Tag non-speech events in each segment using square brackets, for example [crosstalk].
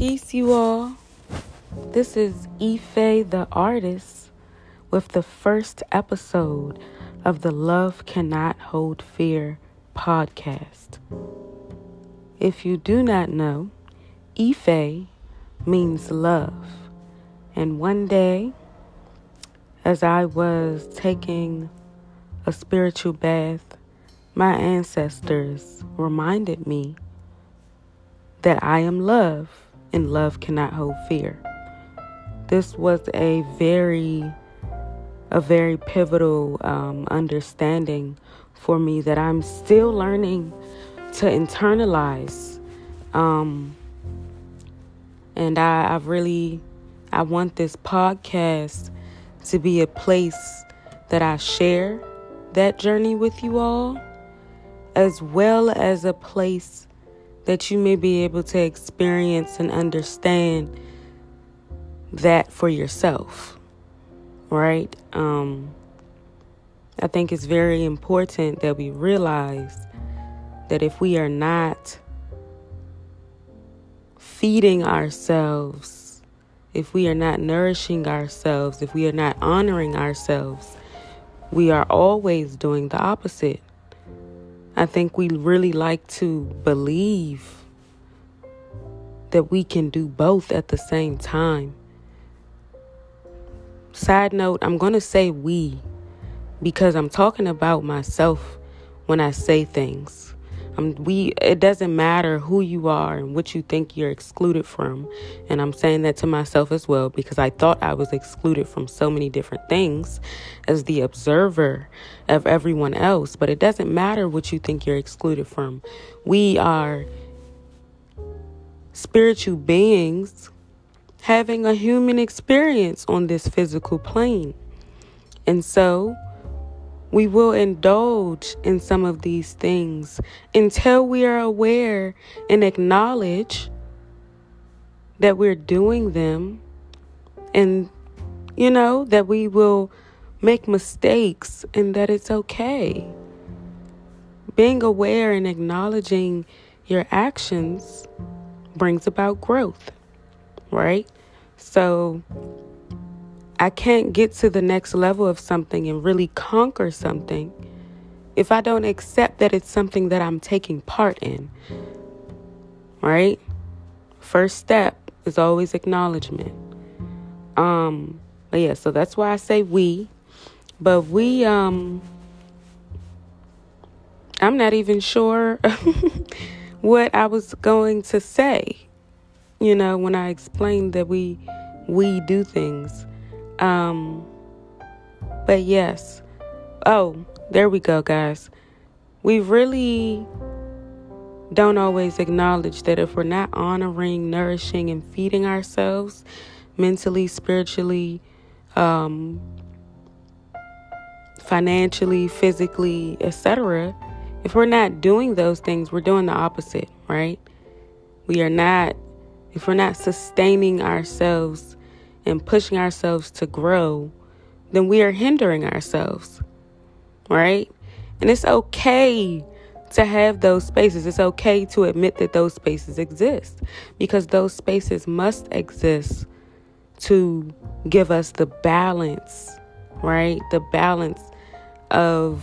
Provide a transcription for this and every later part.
Peace, you all. This is Ife the artist with the first episode of the Love Cannot Hold Fear podcast. If you do not know, Ife means love. And one day, as I was taking a spiritual bath, my ancestors reminded me that I am love and love cannot hold fear. This was a very, a very pivotal um, understanding for me that I'm still learning to internalize. Um, and I, I really, I want this podcast to be a place that I share that journey with you all, as well as a place that you may be able to experience and understand that for yourself, right? Um, I think it's very important that we realize that if we are not feeding ourselves, if we are not nourishing ourselves, if we are not honoring ourselves, we are always doing the opposite. I think we really like to believe that we can do both at the same time. Side note, I'm going to say we because I'm talking about myself when I say things. Um, we it doesn't matter who you are and what you think you're excluded from. And i'm saying that to myself as well because i thought i was excluded from so many different things as the observer of everyone else. But it doesn't matter what you think you're excluded from. We are spiritual beings having a human experience on this physical plane. And so we will indulge in some of these things until we are aware and acknowledge that we're doing them and, you know, that we will make mistakes and that it's okay. Being aware and acknowledging your actions brings about growth, right? So, I can't get to the next level of something and really conquer something if I don't accept that it's something that I'm taking part in. Right? First step is always acknowledgement. Um, but yeah, so that's why I say we. But we um I'm not even sure [laughs] what I was going to say. You know, when I explained that we we do things. Um, but yes. Oh, there we go, guys. We really don't always acknowledge that if we're not honoring, nourishing, and feeding ourselves mentally, spiritually, um, financially, physically, etc., if we're not doing those things, we're doing the opposite, right? We are not, if we're not sustaining ourselves and pushing ourselves to grow, then we are hindering ourselves, right? And it's okay to have those spaces. It's okay to admit that those spaces exist because those spaces must exist to give us the balance, right? The balance of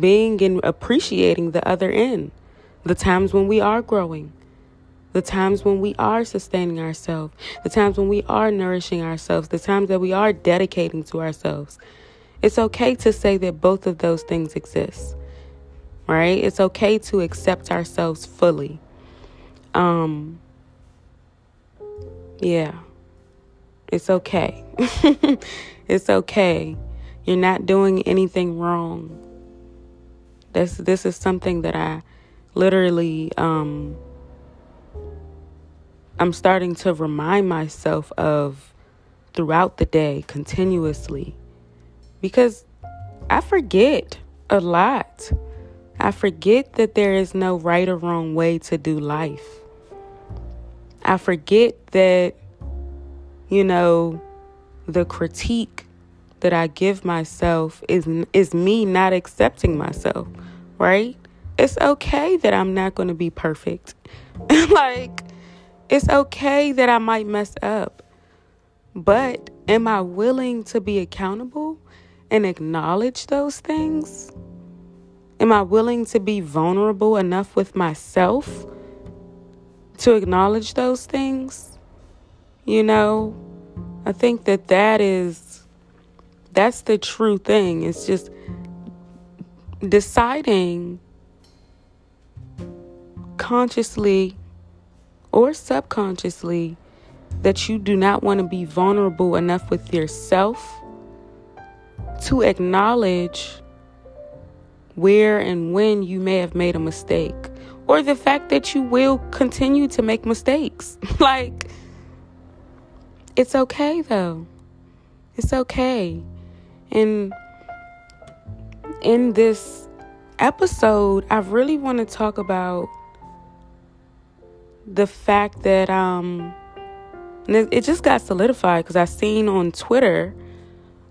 being and appreciating the other end, the times when we are growing, the times when we are sustaining ourselves, the times when we are nourishing ourselves, the times that we are dedicating to ourselves. It's okay to say that both of those things exist. Right? It's okay to accept ourselves fully. Um yeah. It's okay. [laughs] it's okay. You're not doing anything wrong. This this is something that I literally um I'm starting to remind myself of throughout the day continuously because I forget a lot. I forget that there is no right or wrong way to do life. I forget that, you know, the critique that I give myself is is me not accepting myself, right? It's okay that I'm not going to be perfect. [laughs] like It's okay that I might mess up. But am I willing to be accountable and acknowledge those things? Am I willing to be vulnerable enough with myself to acknowledge those things? You know, I think that that is that's the true thing. It's just deciding consciously or subconsciously that you do not want to be vulnerable enough with yourself to acknowledge where and when you may have made a mistake or the fact that you will continue to make mistakes. [laughs] like, it's okay though. It's okay. And in this episode, I really want to talk about the fact that um it just got solidified because I seen on Twitter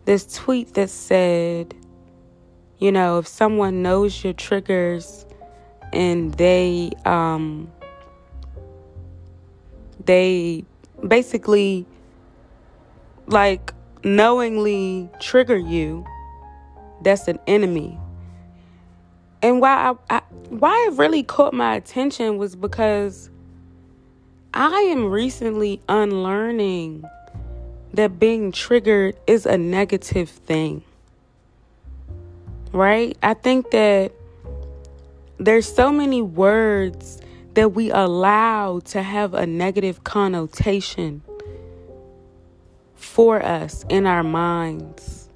this tweet that said, you know, if someone knows your triggers and they um they basically like knowingly trigger you that's an enemy. And why I, I why it really caught my attention was because I am recently unlearning that being triggered is a negative thing. Right? I think that there's so many words that we allow to have a negative connotation for us in our minds.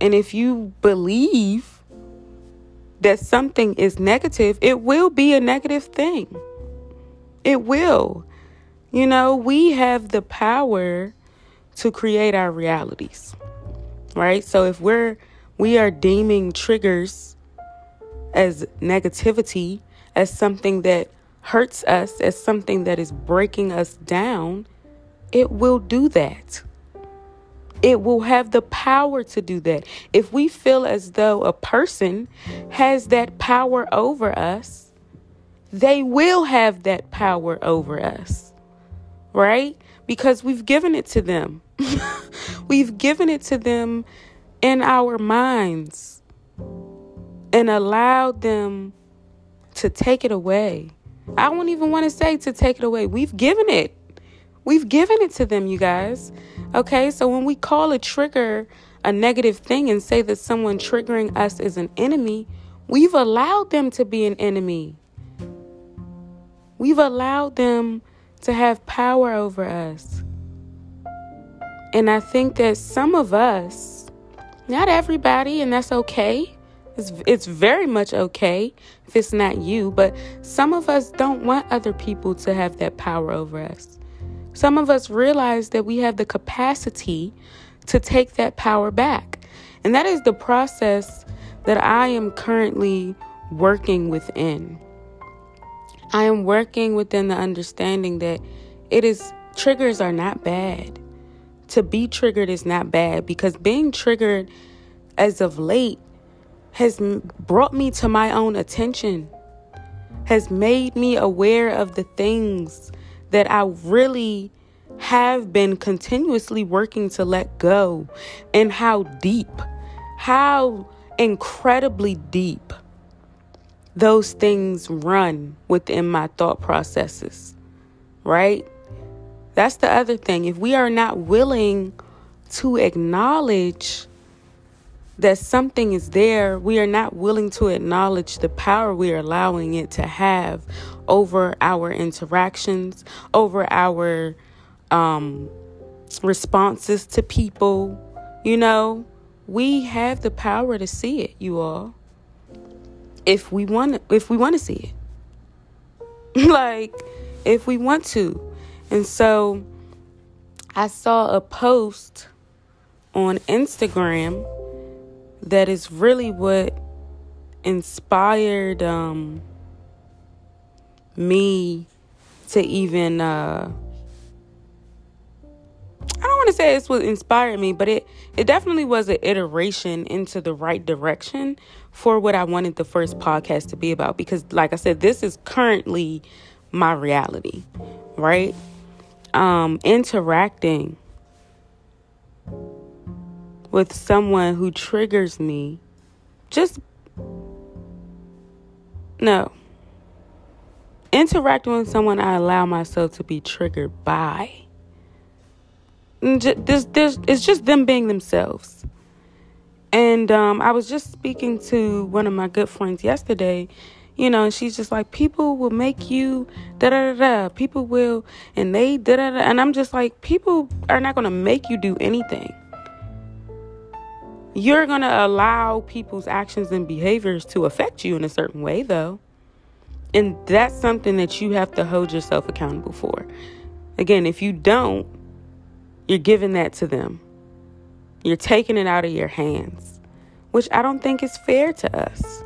And if you believe that something is negative, it will be a negative thing. It will. You know, we have the power to create our realities. Right? So if we're we are deeming triggers as negativity, as something that hurts us, as something that is breaking us down, it will do that. It will have the power to do that. If we feel as though a person has that power over us, they will have that power over us, right? Because we've given it to them. [laughs] we've given it to them in our minds and allowed them to take it away. I won't even want to say to take it away. We've given it. We've given it to them, you guys. Okay, so when we call a trigger a negative thing and say that someone triggering us is an enemy, we've allowed them to be an enemy. We've allowed them to have power over us. And I think that some of us, not everybody, and that's okay. It's, it's very much okay if it's not you, but some of us don't want other people to have that power over us. Some of us realize that we have the capacity to take that power back. And that is the process that I am currently working within. I am working within the understanding that it is triggers are not bad. To be triggered is not bad because being triggered as of late has brought me to my own attention, has made me aware of the things that I really have been continuously working to let go and how deep, how incredibly deep those things run within my thought processes, right? That's the other thing. If we are not willing to acknowledge that something is there, we are not willing to acknowledge the power we are allowing it to have over our interactions, over our um, responses to people. You know, we have the power to see it, you all if we want if we want to see it. [laughs] Like if we want to. And so i saw a post on instagram that is really what inspired um, me to even uh, I don't want to say it's what inspired me, but it it definitely was an iteration into the right direction for what I wanted the first podcast to be about because like I said this is currently my reality, right? Um, interacting with someone who triggers me, just no. Interacting with someone I allow myself to be triggered by. This, this, it's just them being themselves. And um, I was just speaking to one of my good friends yesterday, you know, and she's just like, people will make you da da da da. People will, and they da da da. And I'm just like, people are not going to make you do anything. You're going to allow people's actions and behaviors to affect you in a certain way, though. And that's something that you have to hold yourself accountable for. Again, if you don't, you're giving that to them. You're taking it out of your hands, which I don't think is fair to us.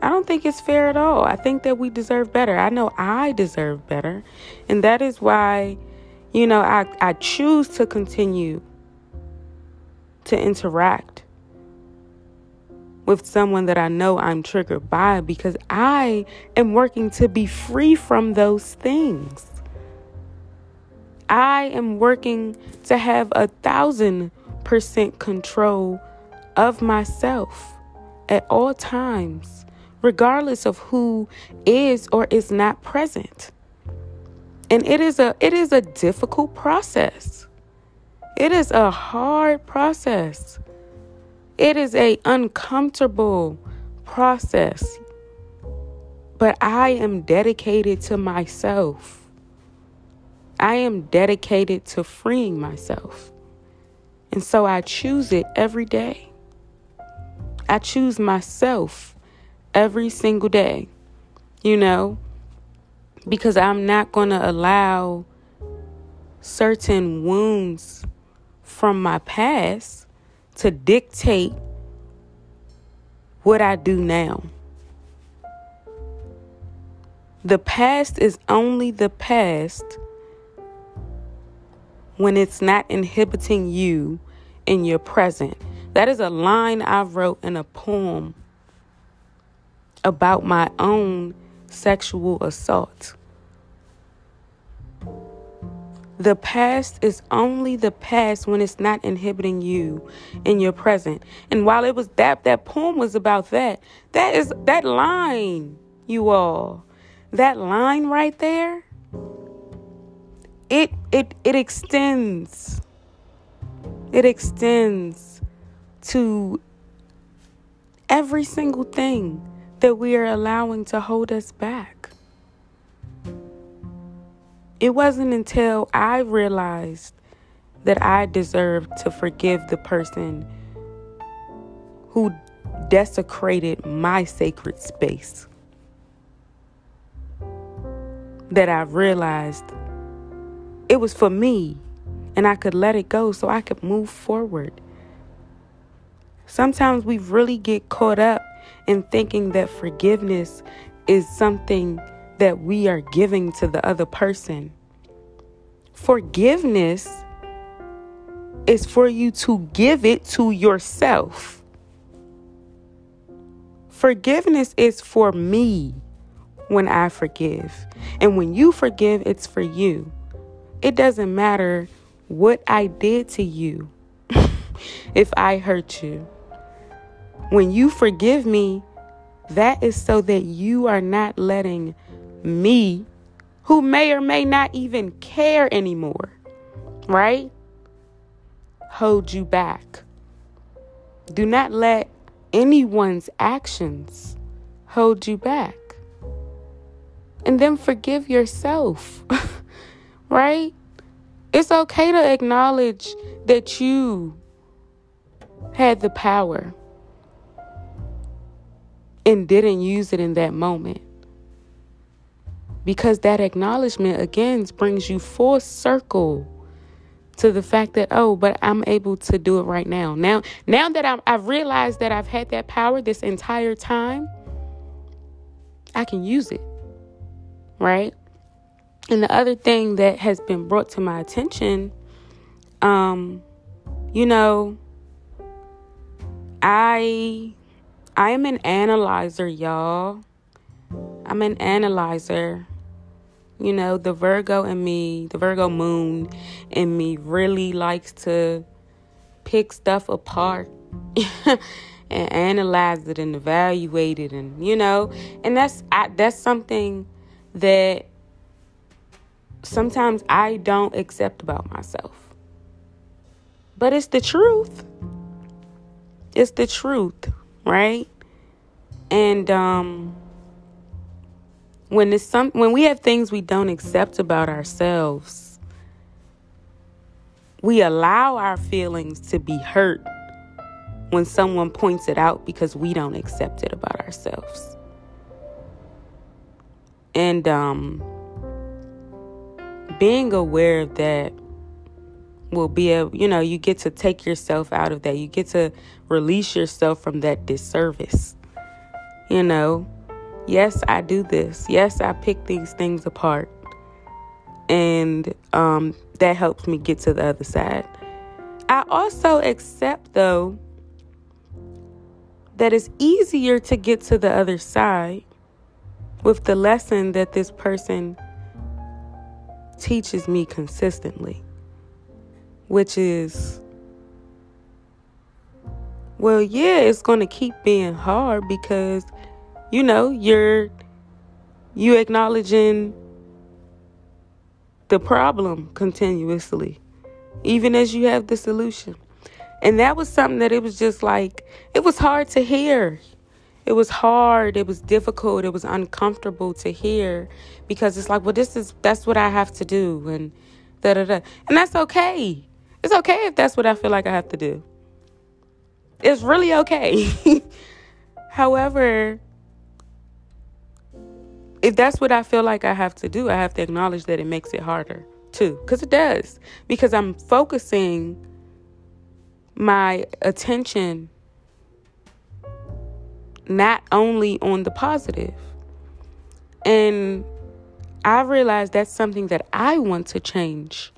I don't think it's fair at all. I think that we deserve better. I know I deserve better. And that is why, you know, I, I choose to continue to interact with someone that I know I'm triggered by because I am working to be free from those things. I am working to have a thousand percent control of myself at all times, regardless of who is or is not present. And it is a it is a difficult process. It is a hard process. It is a uncomfortable process. But I am dedicated to myself. I am dedicated to freeing myself. And so I choose it every day. I choose myself every single day, you know, because I'm not going to allow certain wounds from my past to dictate what I do now. The past is only the past when it's not inhibiting you in your present. That is a line I wrote in a poem about my own sexual assault. The past is only the past when it's not inhibiting you in your present. And while it was that that poem was about that, that is that line, you all. That line right there, it it it extends. It extends to every single thing that we are allowing to hold us back. It wasn't until I realized that I deserved to forgive the person who desecrated my sacred space that I realized it was for me and I could let it go so I could move forward. Sometimes we really get caught up in thinking that forgiveness is something that we are giving to the other person. Forgiveness is for you to give it to yourself. Forgiveness is for me when I forgive. And when you forgive, it's for you. It doesn't matter what I did to you [laughs] if I hurt you. When you forgive me, that is so that you are not letting me, who may or may not even care anymore, right? Hold you back. Do not let anyone's actions hold you back. And then forgive yourself, [laughs] right? It's okay to acknowledge that you had the power and didn't use it in that moment. Because that acknowledgement again brings you full circle to the fact that oh, but I'm able to do it right now. Now, now that I'm, I've realized that I've had that power this entire time, I can use it. Right? And the other thing that has been brought to my attention, um, you know, I I am an analyzer, y'all. I'm an analyzer. You know, the Virgo in me, the Virgo moon in me really likes to pick stuff apart [laughs] and analyze it and evaluate it and you know, and that's I, that's something that sometimes I don't accept about myself. But it's the truth. It's the truth, right? And um when it's some when we have things we don't accept about ourselves, we allow our feelings to be hurt when someone points it out because we don't accept it about ourselves. And um being aware of that will be a you know, you get to take yourself out of that. You get to release yourself from that disservice. You know, yes, I do this. Yes, I pick these things apart. And um, that helps me get to the other side. I also accept, though, that it's easier to get to the other side with the lesson that this person teaches me consistently, which is well, yeah, it's going to keep being hard because you know, you're you acknowledging the problem continuously even as you have the solution. And that was something that it was just like it was hard to hear. It was hard, it was difficult, it was uncomfortable to hear because it's like, well this is that's what I have to do and da da da. And that's okay. It's okay if that's what I feel like I have to do. It's really okay. [laughs] However, if that's what I feel like I have to do, I have to acknowledge that it makes it harder too. Because it does. Because I'm focusing my attention not only on the positive. And I realize that's something that I want to change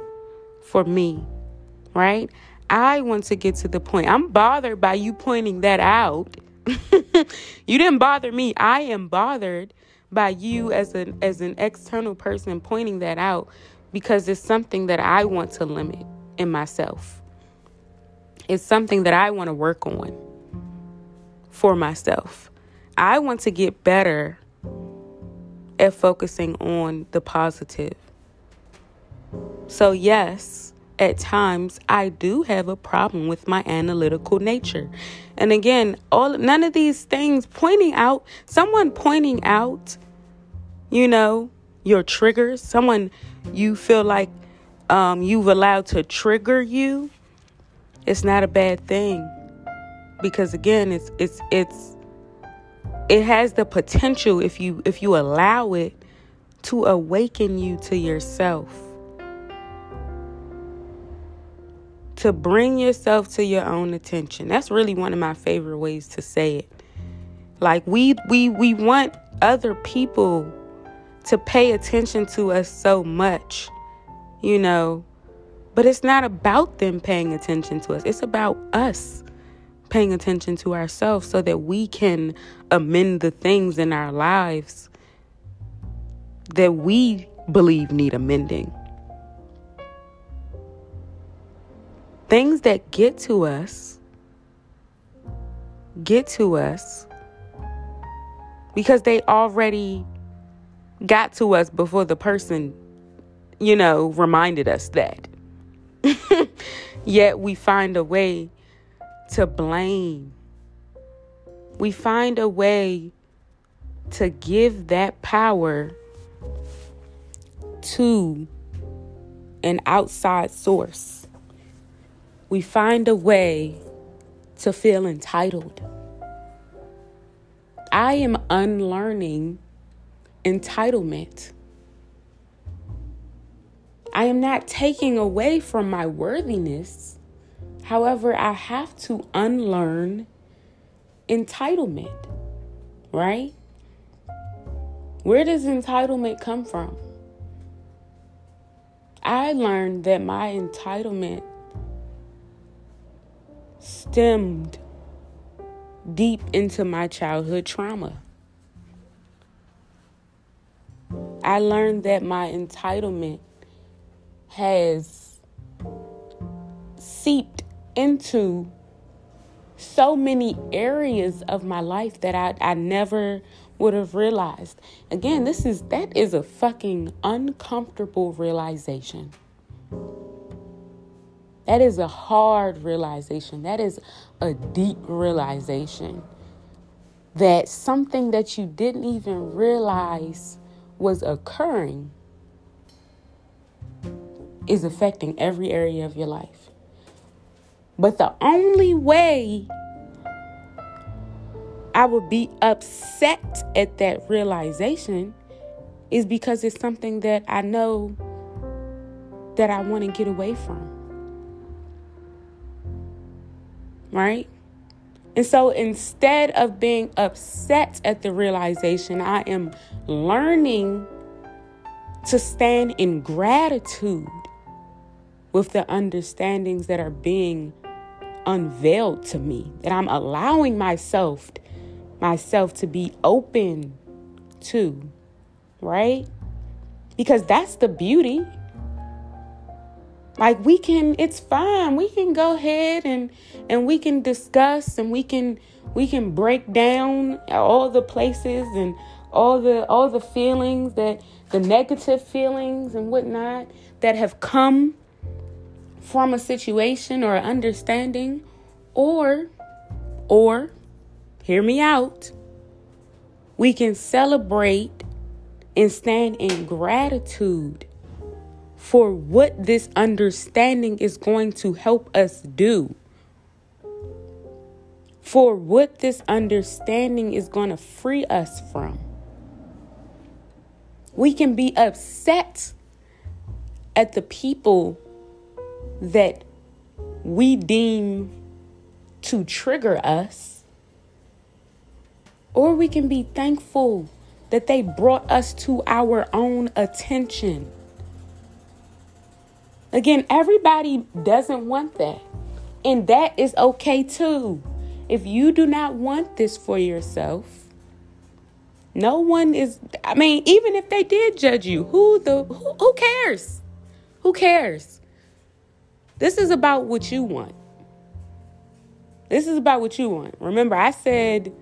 for me, right? I want to get to the point. I'm bothered by you pointing that out. [laughs] you didn't bother me. I am bothered by you as an as an external person pointing that out because it's something that I want to limit in myself. It's something that I want to work on for myself. I want to get better at focusing on the positive. So, yes, at times I do have a problem with my analytical nature. And again, all none of these things pointing out, someone pointing out, you know, your triggers, someone you feel like um, you've allowed to trigger you, it's not a bad thing. Because again, it's it's it's it has the potential if you if you allow it to awaken you to yourself. to bring yourself to your own attention. That's really one of my favorite ways to say it. Like we we we want other people to pay attention to us so much, you know. But it's not about them paying attention to us. It's about us paying attention to ourselves so that we can amend the things in our lives that we believe need amending. things that get to us get to us because they already got to us before the person, you know, reminded us that. [laughs] Yet we find a way to blame. We find a way to give that power to an outside source we find a way to feel entitled. I am unlearning entitlement. I am not taking away from my worthiness. However, I have to unlearn entitlement, right? Where does entitlement come from? I learned that my entitlement stemmed deep into my childhood trauma. I learned that my entitlement has seeped into so many areas of my life that I, I never would have realized. Again, this is that is a fucking uncomfortable realization. That is a hard realization. That is a deep realization that something that you didn't even realize was occurring is affecting every area of your life. But the only way I would be upset at that realization is because it's something that I know that I want to get away from. Right? And so instead of being upset at the realization, I am learning to stand in gratitude with the understandings that are being unveiled to me, that I'm allowing myself myself to be open to, right? Because that's the beauty. Like we can it's fine. We can go ahead and and we can discuss and we can we can break down all the places and all the all the feelings that the negative feelings and whatnot that have come from a situation or understanding or or hear me out we can celebrate and stand in gratitude for what this understanding is going to help us do. For what this understanding is going to free us from. We can be upset at the people that we deem to trigger us, or we can be thankful that they brought us to our own attention. Again, everybody doesn't want that, and that is okay too. If you do not want this for yourself, no one is I mean, even if they did judge you, who the who, who cares? Who cares? This is about what you want. This is about what you want. Remember, I said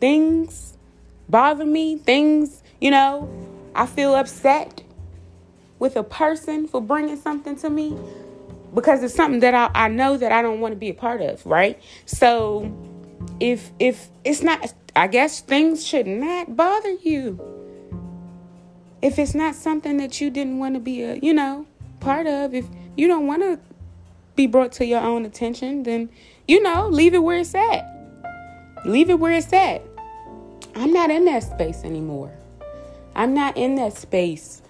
things bother me, things, you know, I feel upset with a person for bringing something to me because it's something that I, I know that I don't want to be a part of, right? So if if it's not I guess things should not bother you. If it's not something that you didn't want to be a, you know, part of, if you don't want to be brought to your own attention, then, you know, leave it where it's at. Leave it where it's at. I'm not in that space anymore. I'm not in that space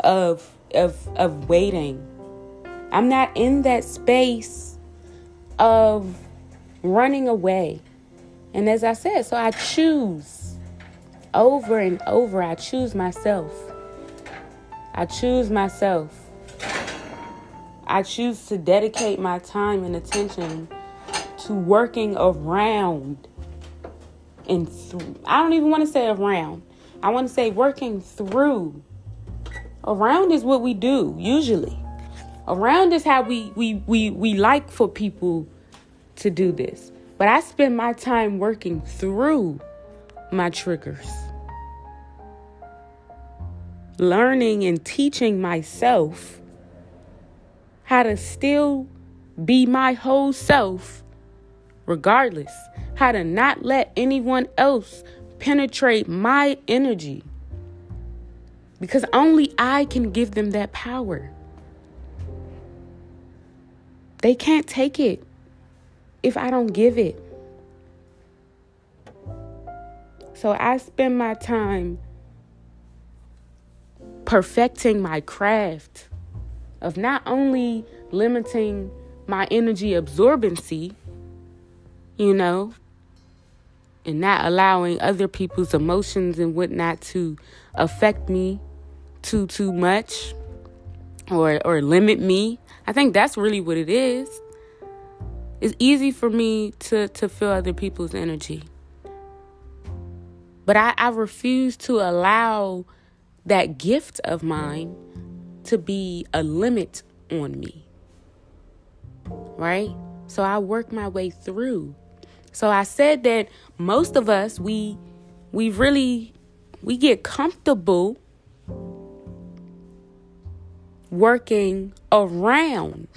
of of of waiting. I'm not in that space of running away. And as I said, so I choose over and over, I choose myself. I choose myself. I choose to dedicate my time and attention to working around and through. I don't even want to say around. I want to say working through. Around is what we do usually. Around is how we we we we like for people to do this. But I spend my time working through my triggers, learning and teaching myself how to still be my whole self, regardless, how to not let anyone else penetrate my energy. Because only I can give them that power. They can't take it if I don't give it. So I spend my time perfecting my craft of not only limiting my energy absorbency, you know, and not allowing other people's emotions and whatnot to affect me too too much or or limit me. I think that's really what it is. It's easy for me to, to feel other people's energy. But I, I refuse to allow that gift of mine to be a limit on me. Right? So I work my way through. So I said that most of us we we really we get comfortable working around.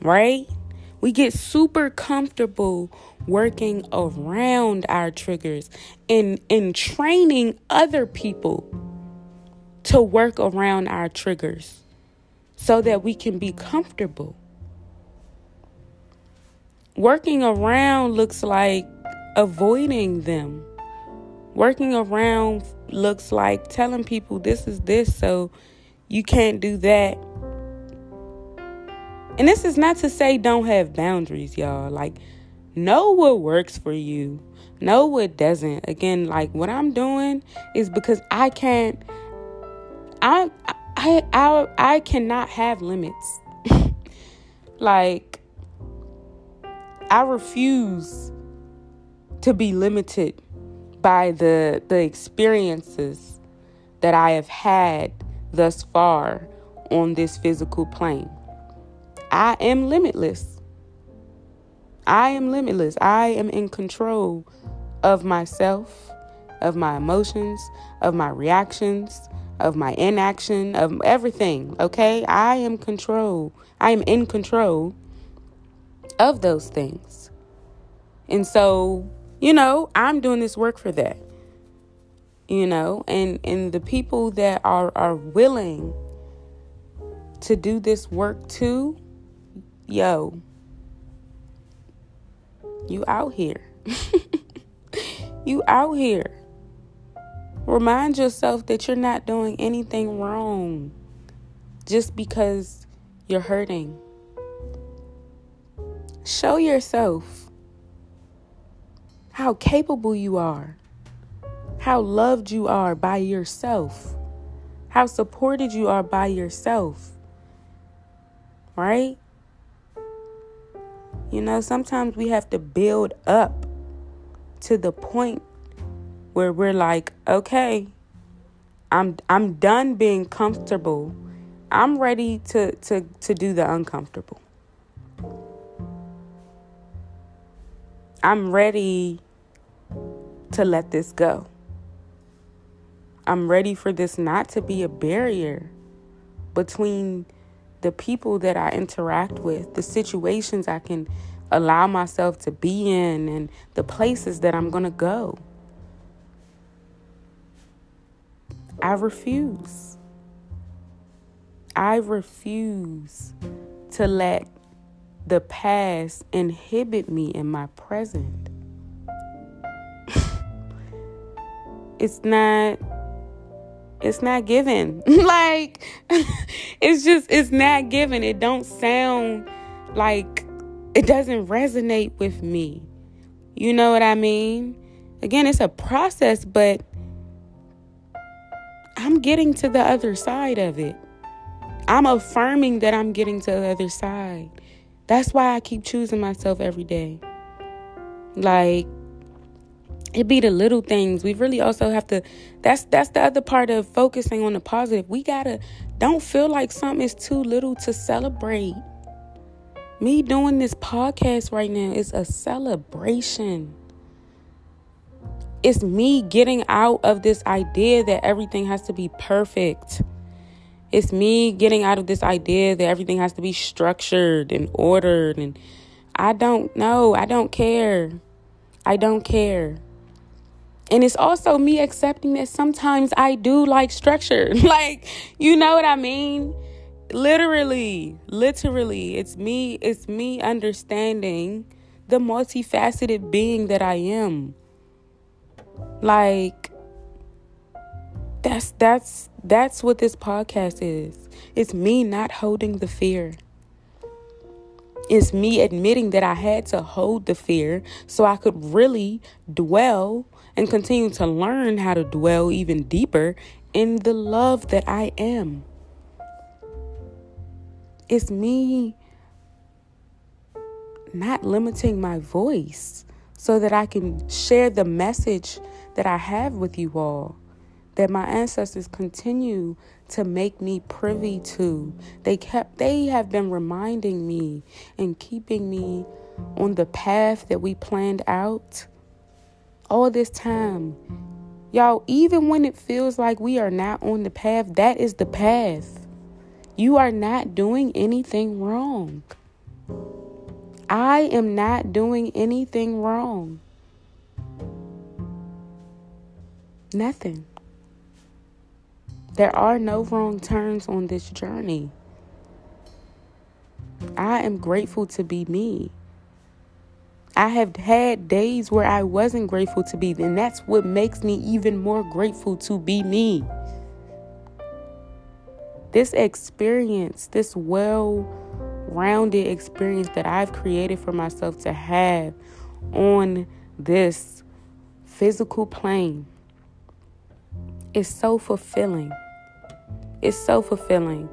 Right? We get super comfortable working around our triggers and in training other people to work around our triggers so that we can be comfortable. Working around looks like avoiding them. Working around looks like telling people this is this, so you can't do that. And this is not to say don't have boundaries, y'all. Like, know what works for you, know what doesn't. Again, like what I'm doing is because I can't. I I I I cannot have limits. [laughs] like I refuse to be limited by the the experiences that I have had thus far on this physical plane. I am limitless. I am limitless. I am in control of myself, of my emotions, of my reactions, of my inaction, of everything. Okay? I am control. I am in control of those things. And so, you know, I'm doing this work for that. You know, and and the people that are are willing to do this work too, yo, you out here. [laughs] you out here. Remind yourself that you're not doing anything wrong just because you're hurting. Show yourself how capable you are, how loved you are by yourself, how supported you are by yourself. Right? You know, sometimes we have to build up to the point where we're like, okay, I'm I'm done being comfortable. I'm ready to to to do the uncomfortable. I'm ready to let this go. I'm ready for this not to be a barrier between the people that I interact with, the situations I can allow myself to be in, and the places that I'm going to go. I refuse. I refuse to let the past inhibit me in my present. [laughs] it's not it's not given. [laughs] like [laughs] it's just it's not given. It don't sound like it doesn't resonate with me. You know what I mean? Again, it's a process, but I'm getting to the other side of it. I'm affirming that I'm getting to the other side. That's why I keep choosing myself every day. Like it be the little things. We really also have to that's that's the other part of focusing on the positive. We got to don't feel like something is too little to celebrate. Me doing this podcast right now is a celebration. It's me getting out of this idea that everything has to be perfect. It's me getting out of this idea that everything has to be structured and ordered and I don't know. I don't care. I don't care. And it's also me accepting that sometimes I do like structure. [laughs] like, you know what I mean? Literally, literally, it's me, it's me understanding the multifaceted being that I am. Like that's that's that's what this podcast is. It's me not holding the fear. It's me admitting that I had to hold the fear so I could really dwell and continue to learn how to dwell even deeper in the love that I am. It's me not limiting my voice so that I can share the message that I have with you all that my ancestors continue to make me privy to. They kept they have been reminding me and keeping me on the path that we planned out all this time. Y'all, even when it feels like we are not on the path, that is the path. You are not doing anything wrong. I am not doing anything wrong. Nothing. There are no wrong turns on this journey. I am grateful to be me. I have had days where I wasn't grateful to be, and that's what makes me even more grateful to be me. This experience, this well rounded experience that I've created for myself to have on this physical plane is so fulfilling. It's so fulfilling.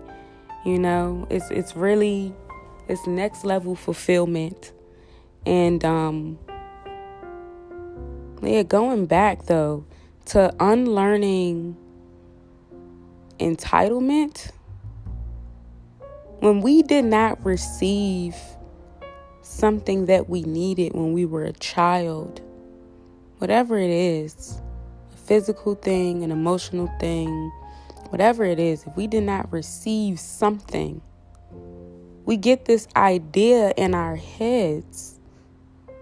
You know, it's it's really it's next level fulfillment and um yeah, going back though to unlearning entitlement when we did not receive something that we needed when we were a child, whatever it is, a physical thing, an emotional thing, whatever it is, if we did not receive something, we get this idea in our heads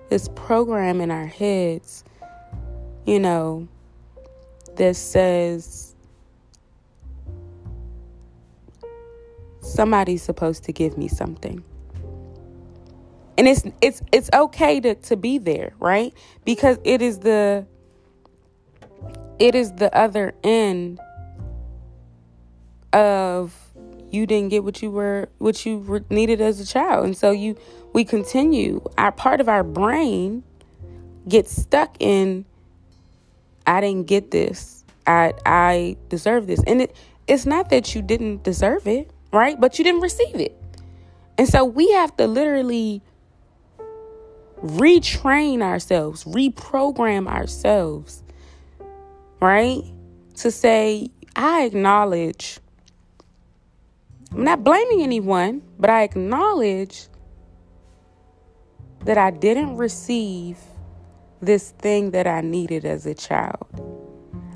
this program in our heads, you know, that says somebody's supposed to give me something. And it's it's it's okay to to be there, right? Because it is the it is the other end of you didn't get what you were what you needed as a child and so you we continue our part of our brain gets stuck in i didn't get this i i deserve this and it it's not that you didn't deserve it right? But you didn't receive it. And so we have to literally retrain ourselves reprogram ourselves right? To say i acknowledge I'm not blaming anyone, but I acknowledge that I didn't receive this thing that I needed as a child.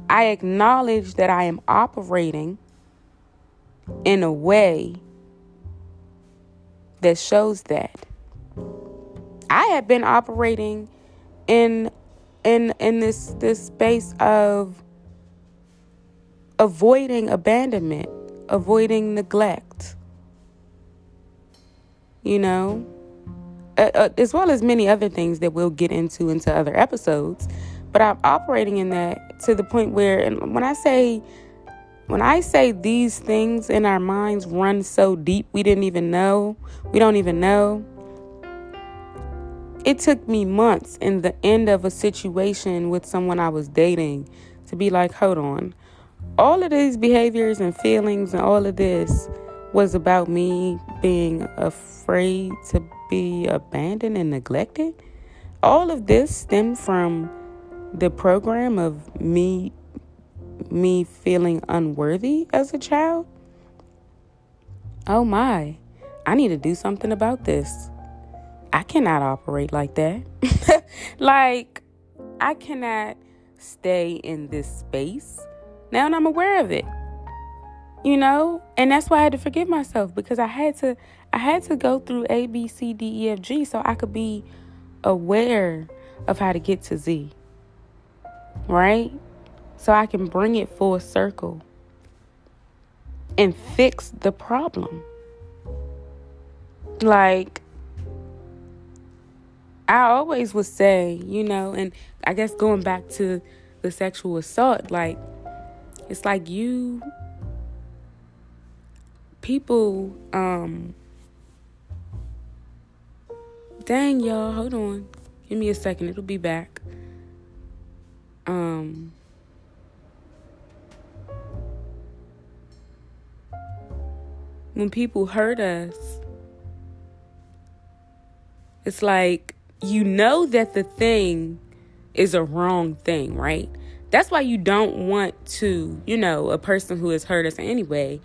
I acknowledge that I am operating in a way that shows that. I have been operating in in in this this space of avoiding abandonment avoiding neglect. You know, uh, uh, as well as many other things that we'll get into into other episodes. But I'm operating in that to the point where, and when I say, when I say these things in our minds run so deep, we didn't even know, we don't even know. It took me months in the end of a situation with someone I was dating to be like, hold on, all of these behaviors and feelings and all of this was about me being afraid to be abandoned and neglected. All of this stemmed from the program of me me feeling unworthy as a child. Oh my. I need to do something about this. I cannot operate like that. [laughs] like I cannot stay in this space now and I'm aware of it. You know? And that's why I had to forgive myself because I had to I had to go through A B C D E F G so I could be aware of how to get to Z. Right? So I can bring it full circle and fix the problem. Like I always would say, you know, and I guess going back to the sexual assault, like it's like you people um dang y'all hold on. Give me a second. It'll be back. Um when people hurt us it's like you know that the thing is a wrong thing right That's why you don't want to, you know, a person who has hurt us anyway,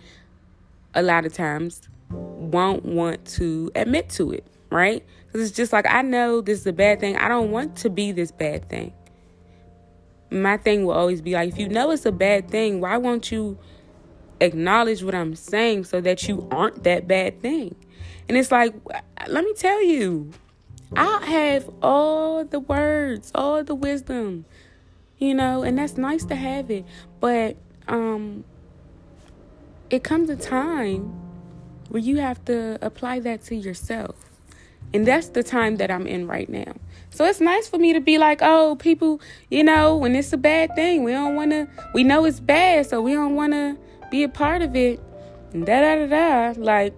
a lot of times won't want to admit to it, right? Because it's just like, I know this is a bad thing. I don't want to be this bad thing. My thing will always be like, if you know it's a bad thing, why won't you acknowledge what I'm saying so that you aren't that bad thing? And it's like, let me tell you, I have all the words, all the wisdom, you know, and that's nice to have it. But um it comes a time where you have to apply that to yourself. And that's the time that I'm in right now. So it's nice for me to be like, oh, people, you know, when it's a bad thing, we don't want to, we know it's bad, so we don't want to be a part of it. Da da da da. Like,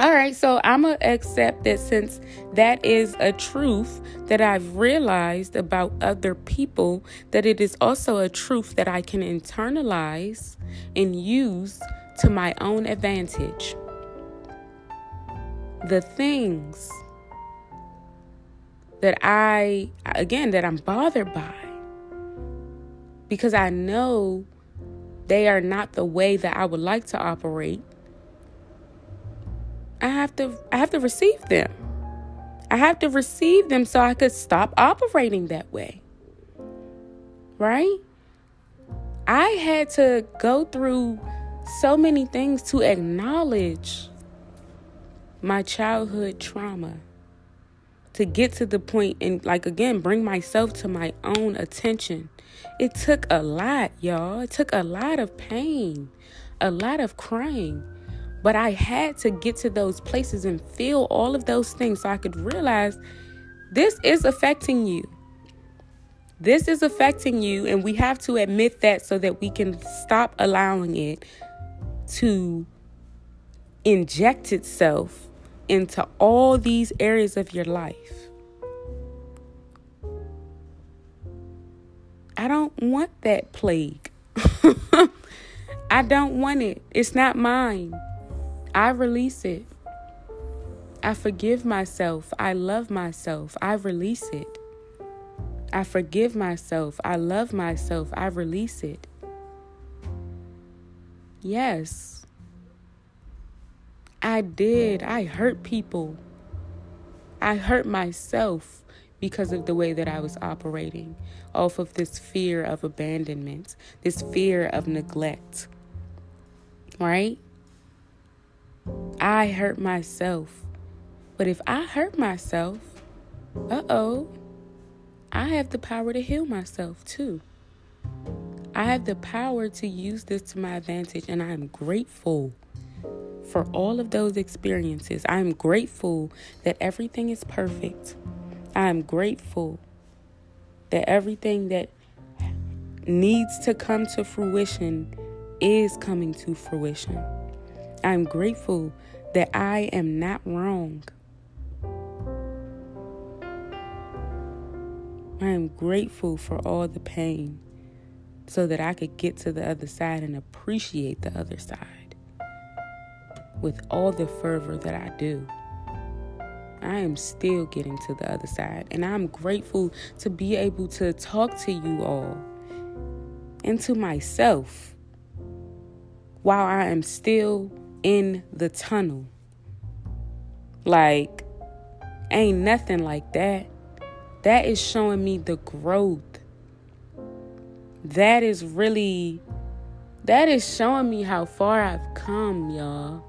all right, so I'm going to accept that since that is a truth that I've realized about other people, that it is also a truth that I can internalize and use to my own advantage. The things that I, again, that I'm bothered by, because I know they are not the way that I would like to operate I have to I have to receive them. I have to receive them so I could stop operating that way. Right? I had to go through so many things to acknowledge my childhood trauma to get to the point and like again bring myself to my own attention it took a lot y'all it took a lot of pain a lot of crying but I had to get to those places and feel all of those things so I could realize this is affecting you. This is affecting you, and we have to admit that so that we can stop allowing it to inject itself into all these areas of your life. I don't want that plague. [laughs] I don't want it. It's not mine. I release it. I forgive myself. I love myself. I release it. I forgive myself. I love myself. I release it. Yes. I did. I hurt people. I hurt myself because of the way that I was operating off of this fear of abandonment, this fear of neglect. Right? I hurt myself. But if I hurt myself, uh oh, I have the power to heal myself too. I have the power to use this to my advantage, and I am grateful for all of those experiences. I am grateful that everything is perfect. I am grateful that everything that needs to come to fruition is coming to fruition. I'm grateful that I am not wrong. I am grateful for all the pain so that I could get to the other side and appreciate the other side with all the fervor that I do. I am still getting to the other side, and I'm grateful to be able to talk to you all and to myself while I am still in the tunnel. Like, ain't nothing like that. That is showing me the growth. That is really, that is showing me how far I've come, y'all.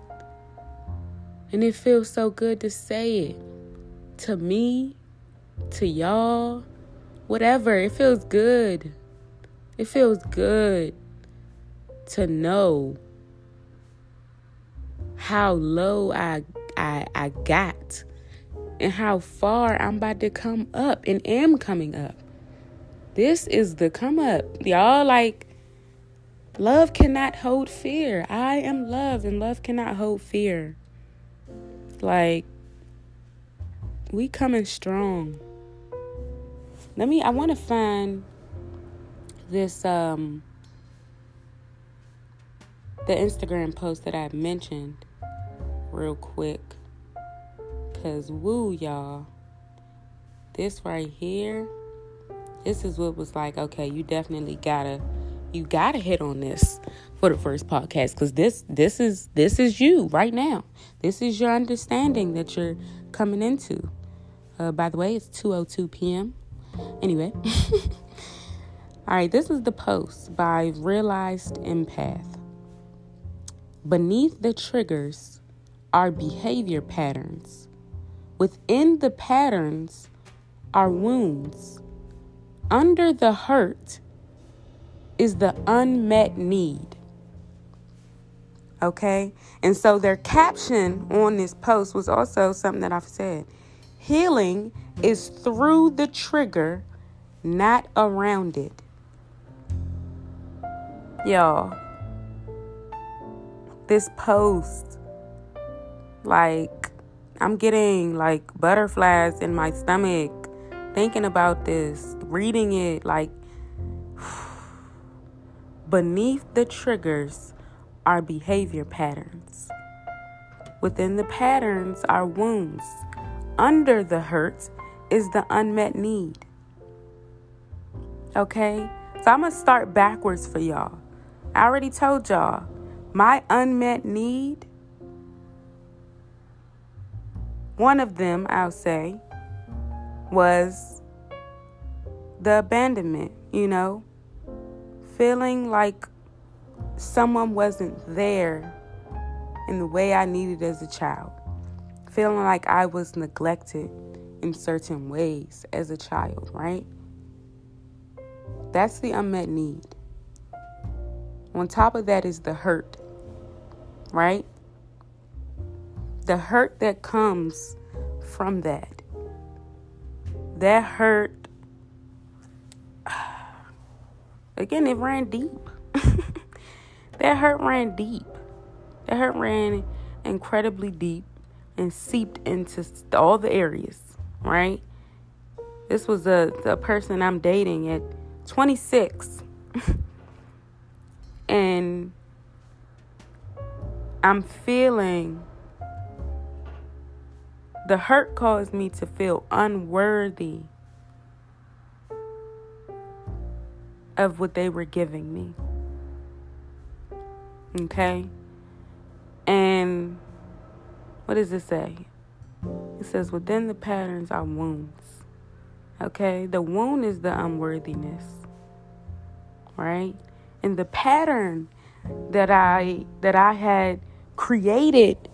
And it feels so good to say it to me, to y'all, whatever. It feels good. It feels good to know how low I I I got and how far I'm about to come up and am coming up. This is the come up. Y'all like love cannot hold fear. I am love and love cannot hold fear. Like we coming strong. Let me I want to find this um the Instagram post that I mentioned real quick. Cause woo, y'all. This right here this is what was like, okay, you definitely gotta you gotta hit on this for the first podcast because this this is this is you right now. This is your understanding that you're coming into. Uh, by the way, it's 2:02 p.m. Anyway, [laughs] all right. This is the post by Realized Empath. Beneath the triggers are behavior patterns. Within the patterns are wounds. Under the hurt is the unmet need. Okay? And so their caption on this post was also something that I've said. Healing is through the trigger, not around it. Y'all, this post, like, I'm getting like butterflies in my stomach thinking about this, reading it, like, beneath the triggers are behavior patterns. Within the patterns are wounds. Under the hurt is the unmet need. Okay? So I'm going to start backwards for y'all. I already told y'all my unmet need, one of them, I'll say, was the abandonment, you know, feeling like someone wasn't there in the way I needed as a child, feeling like I was neglected in certain ways as a child, right? That's the unmet need. On top of that is the hurt, right? The hurt that comes from that. That hurt, again, it ran deep. [laughs] that hurt ran deep. That hurt ran incredibly deep and seeped into all the areas, right? This was a, a person I'm dating at 26. [laughs] and I'm feeling the hurt caused me to feel unworthy of what they were giving me. Okay? And what does it say? It says, within the patterns are wounds. Okay? The wound is the unworthiness. Right? And the pattern that I that I had created,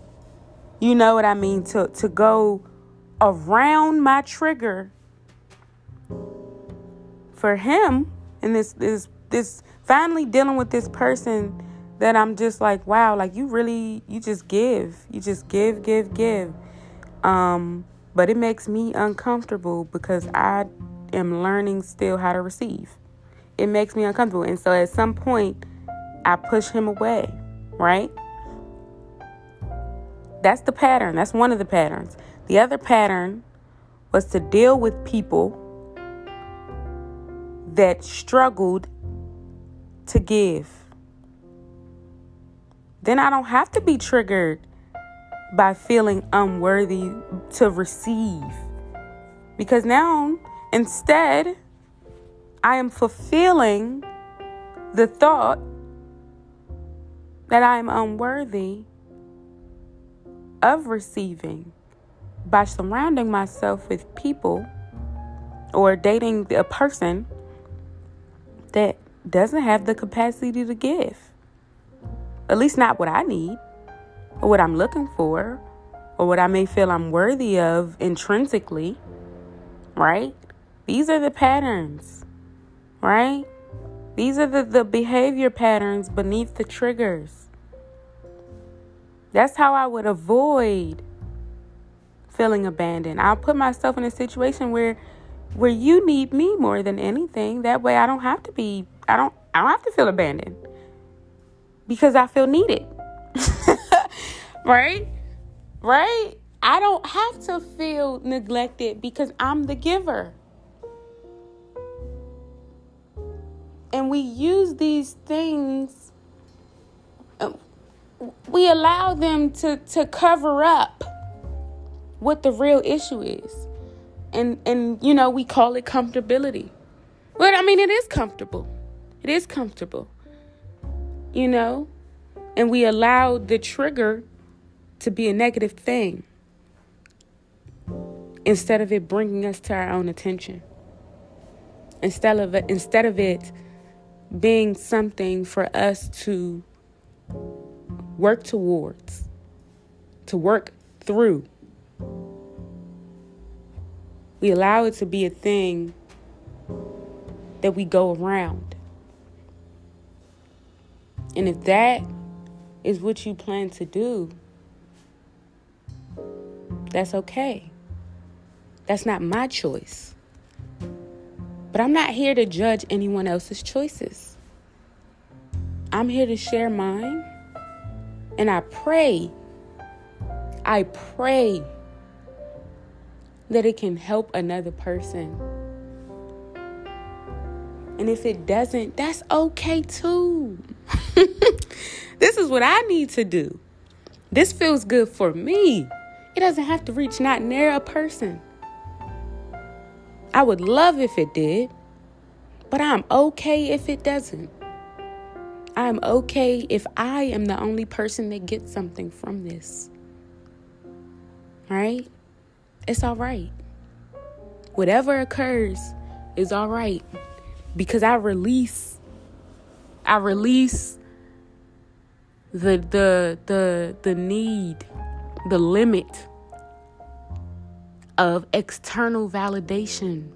you know what I mean, to, to go around my trigger for him and this this this finally dealing with this person that I'm just like, wow, like you really you just give. You just give, give, give. Um, but it makes me uncomfortable because I am learning still how to receive. It makes me uncomfortable. And so at some point I push him away, right? That's the pattern. That's one of the patterns. The other pattern was to deal with people that struggled to give. Then I don't have to be triggered by feeling unworthy to receive. Because now, instead, I am fulfilling the thought that I am unworthy of receiving by surrounding myself with people or dating a person that doesn't have the capacity to give. At least not what I need or what I'm looking for or what I may feel I'm worthy of intrinsically, right? These are the patterns, right? These are the, the behavior patterns beneath the triggers. That's how I would avoid feeling abandoned. I'll put myself in a situation where where you need me more than anything. That way I don't have to be I don't I don't have to feel abandoned. Because I feel needed. [laughs] right? Right? I don't have to feel neglected because I'm the giver. And we use these things um, we allow them to, to cover up what the real issue is. And and you know, we call it comfortability. But I mean, it is comfortable. It is comfortable. You know? And we allow the trigger to be a negative thing instead of it bringing us to our own attention. Instead of it, instead of it being something for us to work towards, to work through. We allow it to be a thing that we go around. And if that is what you plan to do, that's okay. That's not my choice. But I'm not here to judge anyone else's choices. I'm here to share mine. And I pray, I pray that it can help another person. And if it doesn't, that's okay too. [laughs] this is what I need to do. This feels good for me. It doesn't have to reach not near a person. I would love if it did, but I'm okay if it doesn't. I'm okay if I am the only person that gets something from this. Right? It's all right. Whatever occurs is all right because I release I release the the the the need, the limit of external validation.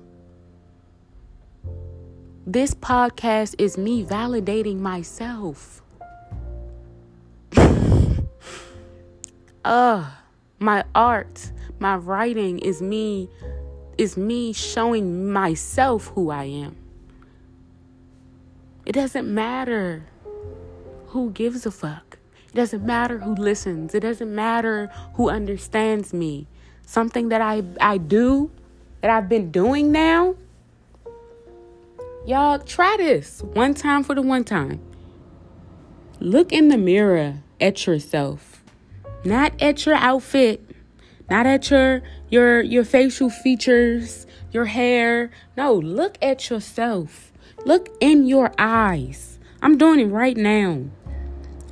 This podcast is me validating myself. [laughs] uh, my art, my writing is me is me showing myself who I am. It doesn't matter who gives a fuck. It doesn't matter who listens. It doesn't matter who understands me something that I, I do, that I've been doing now, y'all try this one time for the one time. Look in the mirror at yourself, not at your outfit, not at your your your facial features, your hair. No, look at yourself. Look in your eyes. I'm doing it right now.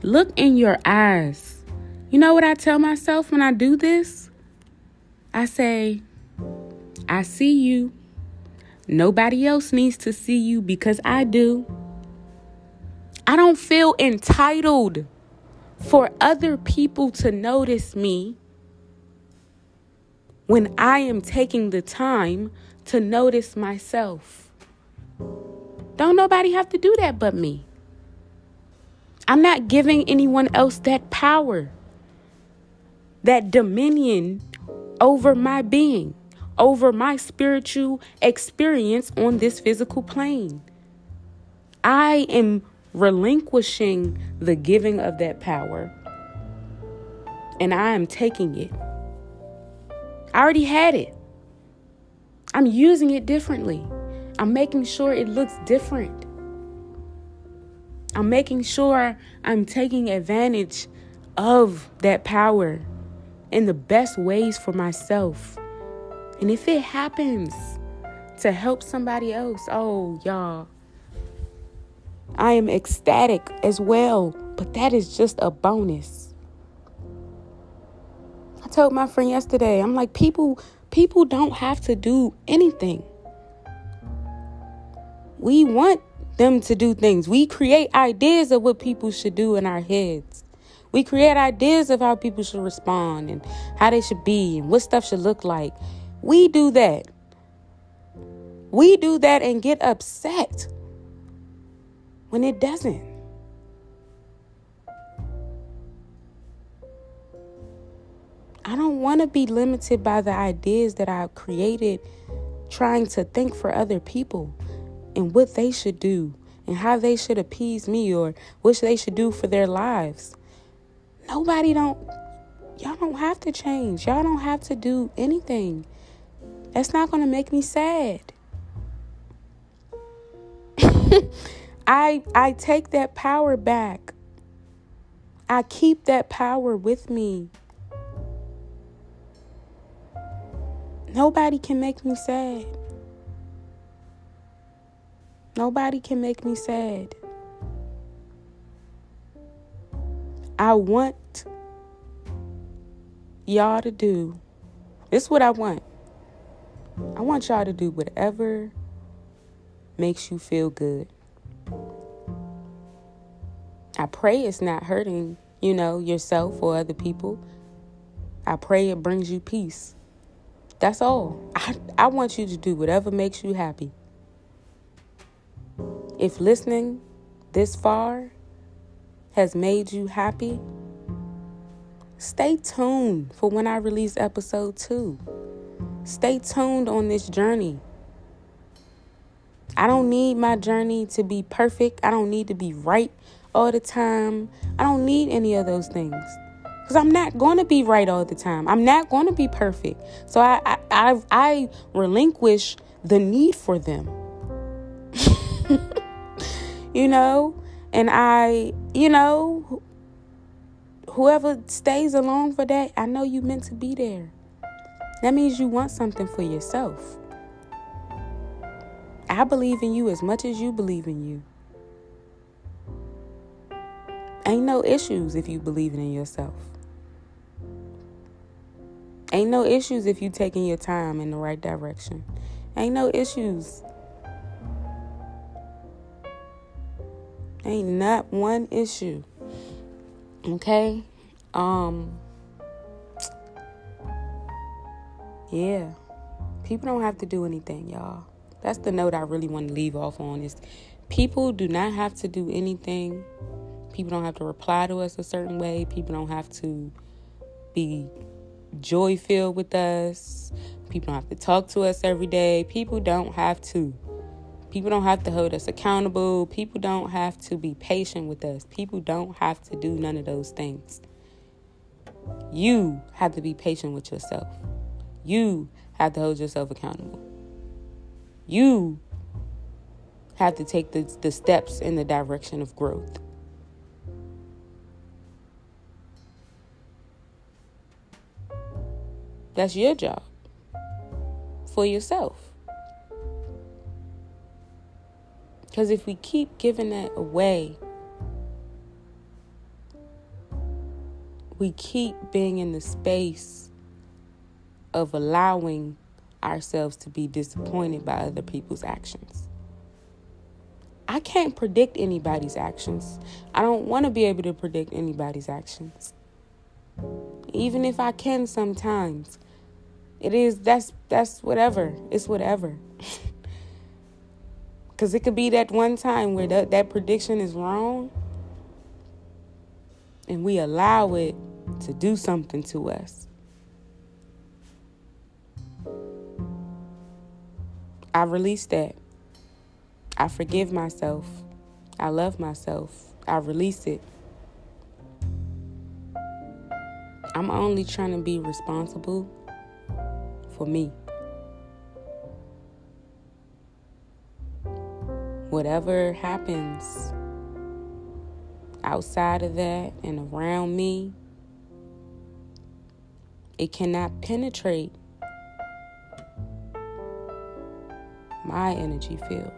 Look in your eyes. You know what I tell myself when I do this? I say, I see you. Nobody else needs to see you because I do. I don't feel entitled for other people to notice me when I am taking the time to notice myself. Don't nobody have to do that but me. I'm not giving anyone else that power, that dominion over my being, over my spiritual experience on this physical plane. I am relinquishing the giving of that power and I am taking it. I already had it. I'm using it differently. I'm making sure it looks different. I'm making sure I'm taking advantage of that power in the best ways for myself. And if it happens to help somebody else, oh, y'all, I am ecstatic as well, but that is just a bonus. Told my friend yesterday, I'm like, people people don't have to do anything. We want them to do things. We create ideas of what people should do in our heads. We create ideas of how people should respond and how they should be and what stuff should look like. We do that. We do that and get upset when it doesn't. I don't want to be limited by the ideas that I've created trying to think for other people and what they should do and how they should appease me or what they should do for their lives. Nobody don't y'all don't have to change. Y'all don't have to do anything. That's not going to make me sad. [laughs] I I take that power back. I keep that power with me. Nobody can make me sad. Nobody can make me sad. I want y'all to do this is what I want. I want y'all to do whatever makes you feel good. I pray it's not hurting, you know, yourself or other people. I pray it brings you peace. That's all. I, I want you to do whatever makes you happy. If listening this far has made you happy, stay tuned for when I release episode two. Stay tuned on this journey. I don't need my journey to be perfect. I don't need to be right all the time. I don't need any of those things. Because I'm not going to be right all the time. I'm not going to be perfect. So I, I, I, I relinquish the need for them. [laughs] you know? And I, you know, whoever stays along for that, I know you meant to be there. That means you want something for yourself. I believe in you as much as you believe in you. Ain't no issues if you believe in yourself. Ain't no issues if you taking your time in the right direction. Ain't no issues. Ain't not one issue. Okay? Um Yeah. People don't have to do anything, y'all. That's the note I really want to leave off on is people do not have to do anything. People don't have to reply to us a certain way. People don't have to be joy filled with us. People don't have to talk to us every day. People don't have to. People don't have to hold us accountable. People don't have to be patient with us. People don't have to do none of those things. You have to be patient with yourself. You have to hold yourself accountable. You have to take the, the steps in the direction of growth. That's your job for yourself. Because if we keep giving that away, we keep being in the space of allowing ourselves to be disappointed by other people's actions. I can't predict anybody's actions. I don't want to be able to predict anybody's actions. Even if I can sometimes. It is that's that's whatever. It's whatever. [laughs] Cuz it could be that one time where that, that prediction is wrong and we allow it to do something to us. I release that. I forgive myself. I love myself. I release it. I'm only trying to be responsible for me. Whatever happens outside of that and around me, it cannot penetrate my energy field.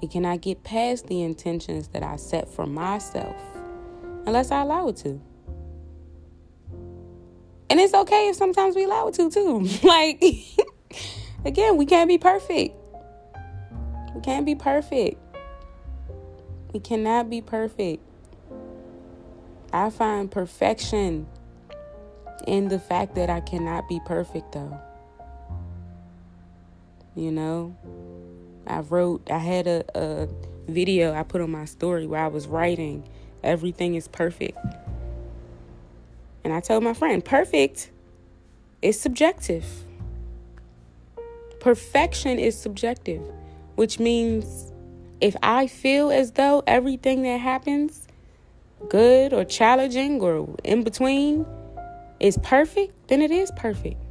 It cannot get past the intentions that I set for myself unless I allow it to. And it's okay if sometimes we allow it to, too. [laughs] like, [laughs] again, we can't be perfect. We can't be perfect. We cannot be perfect. I find perfection in the fact that I cannot be perfect, though. You know, I wrote, I had a, a video I put on my story where I was writing, everything is perfect. And I told my friend, perfect is subjective. Perfection is subjective, which means if I feel as though everything that happens, good or challenging or in between, is perfect, then it is perfect.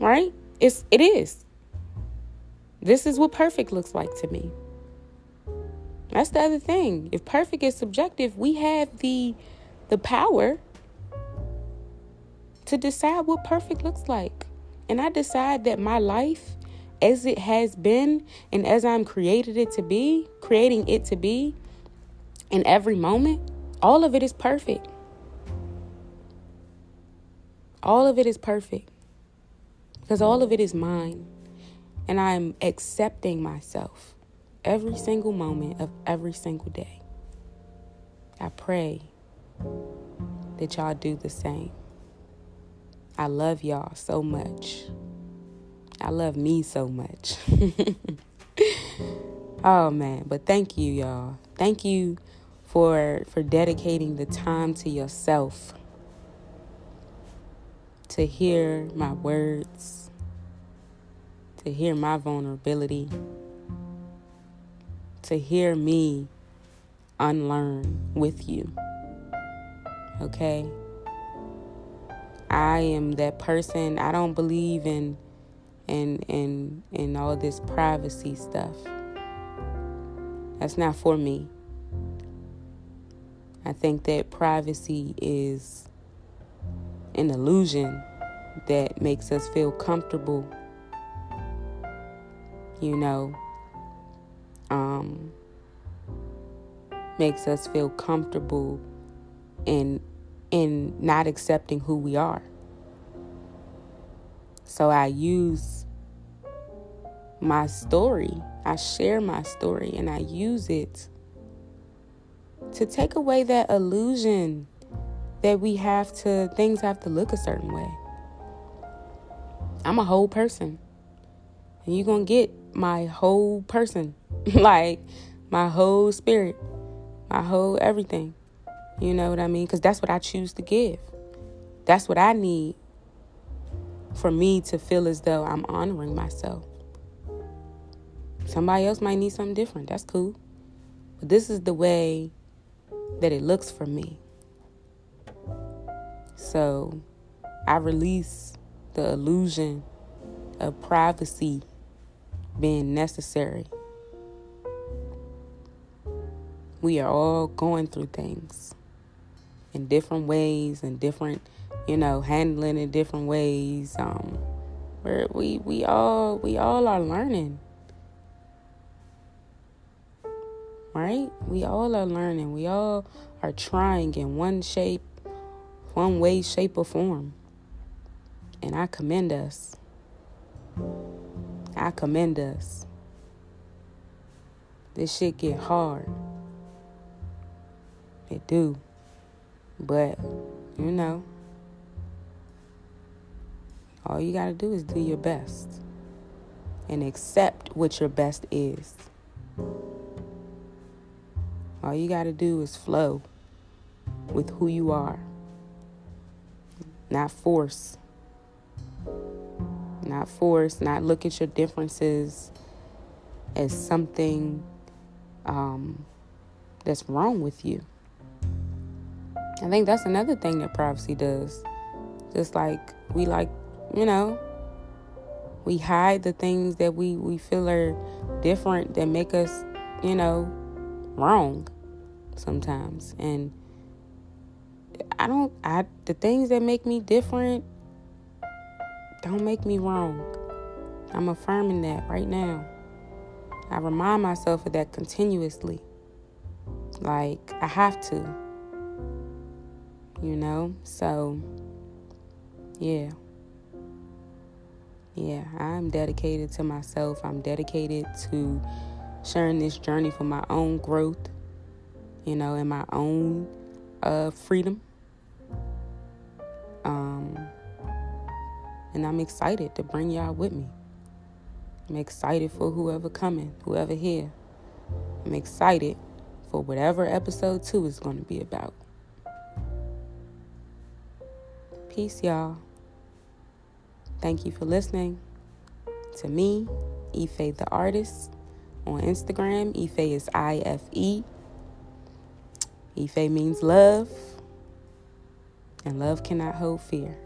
Right? It's it is. This is what perfect looks like to me. That's the other thing. If perfect is subjective, we have the the power to decide what perfect looks like. And I decide that my life as it has been and as I'm created it to be, creating it to be in every moment, all of it is perfect. All of it is perfect because all of it is mine. And I'm accepting myself every single moment of every single day. I pray that y'all do the same. I love y'all so much. I love me so much. [laughs] oh man, but thank you y'all. Thank you for for dedicating the time to yourself to hear my words, to hear my vulnerability, to hear me unlearn with you. Okay? I am that person. I don't believe in in in in all this privacy stuff. That's not for me. I think that privacy is an illusion that makes us feel comfortable. You know, um, makes us feel comfortable in in not accepting who we are. So I use my story. I share my story and I use it to take away that illusion that we have to, things have to look a certain way. I'm a whole person. And you're going to get my whole person, [laughs] like my whole spirit, my whole everything. You know what I mean? Because that's what I choose to give. That's what I need for me to feel as though I'm honoring myself. Somebody else might need something different. That's cool. But this is the way that it looks for me. So I release the illusion of privacy being necessary. We are all going through things in different ways and different, you know, handling in different ways. Um, where we we all we all are learning. Right? We all are learning. We all are trying in one shape one way, shape, or form. And I commend us. I commend us. This shit get hard. It do. But, you know, all you got to do is do your best and accept what your best is. All you got to do is flow with who you are not force. Not force, not look at your differences as something um, that's wrong with you. I think that's another thing that prophecy does. Just like we like, you know, we hide the things that we, we feel are different that make us, you know, wrong sometimes. And I don't I the things that make me different don't make me wrong. I'm affirming that right now. I remind myself of that continuously. Like I have to. You know? So yeah. Yeah, I'm dedicated to myself. I'm dedicated to sharing this journey for my own growth, you know, and my own uh, freedom. Um, and I'm excited to bring y'all with me. I'm excited for whoever coming, whoever here. I'm excited for whatever episode two is going to be about. Peace, y'all. Thank you for listening to me, Ife the artist, on Instagram. Ife is I F E. Ife means love, and love cannot hold fear.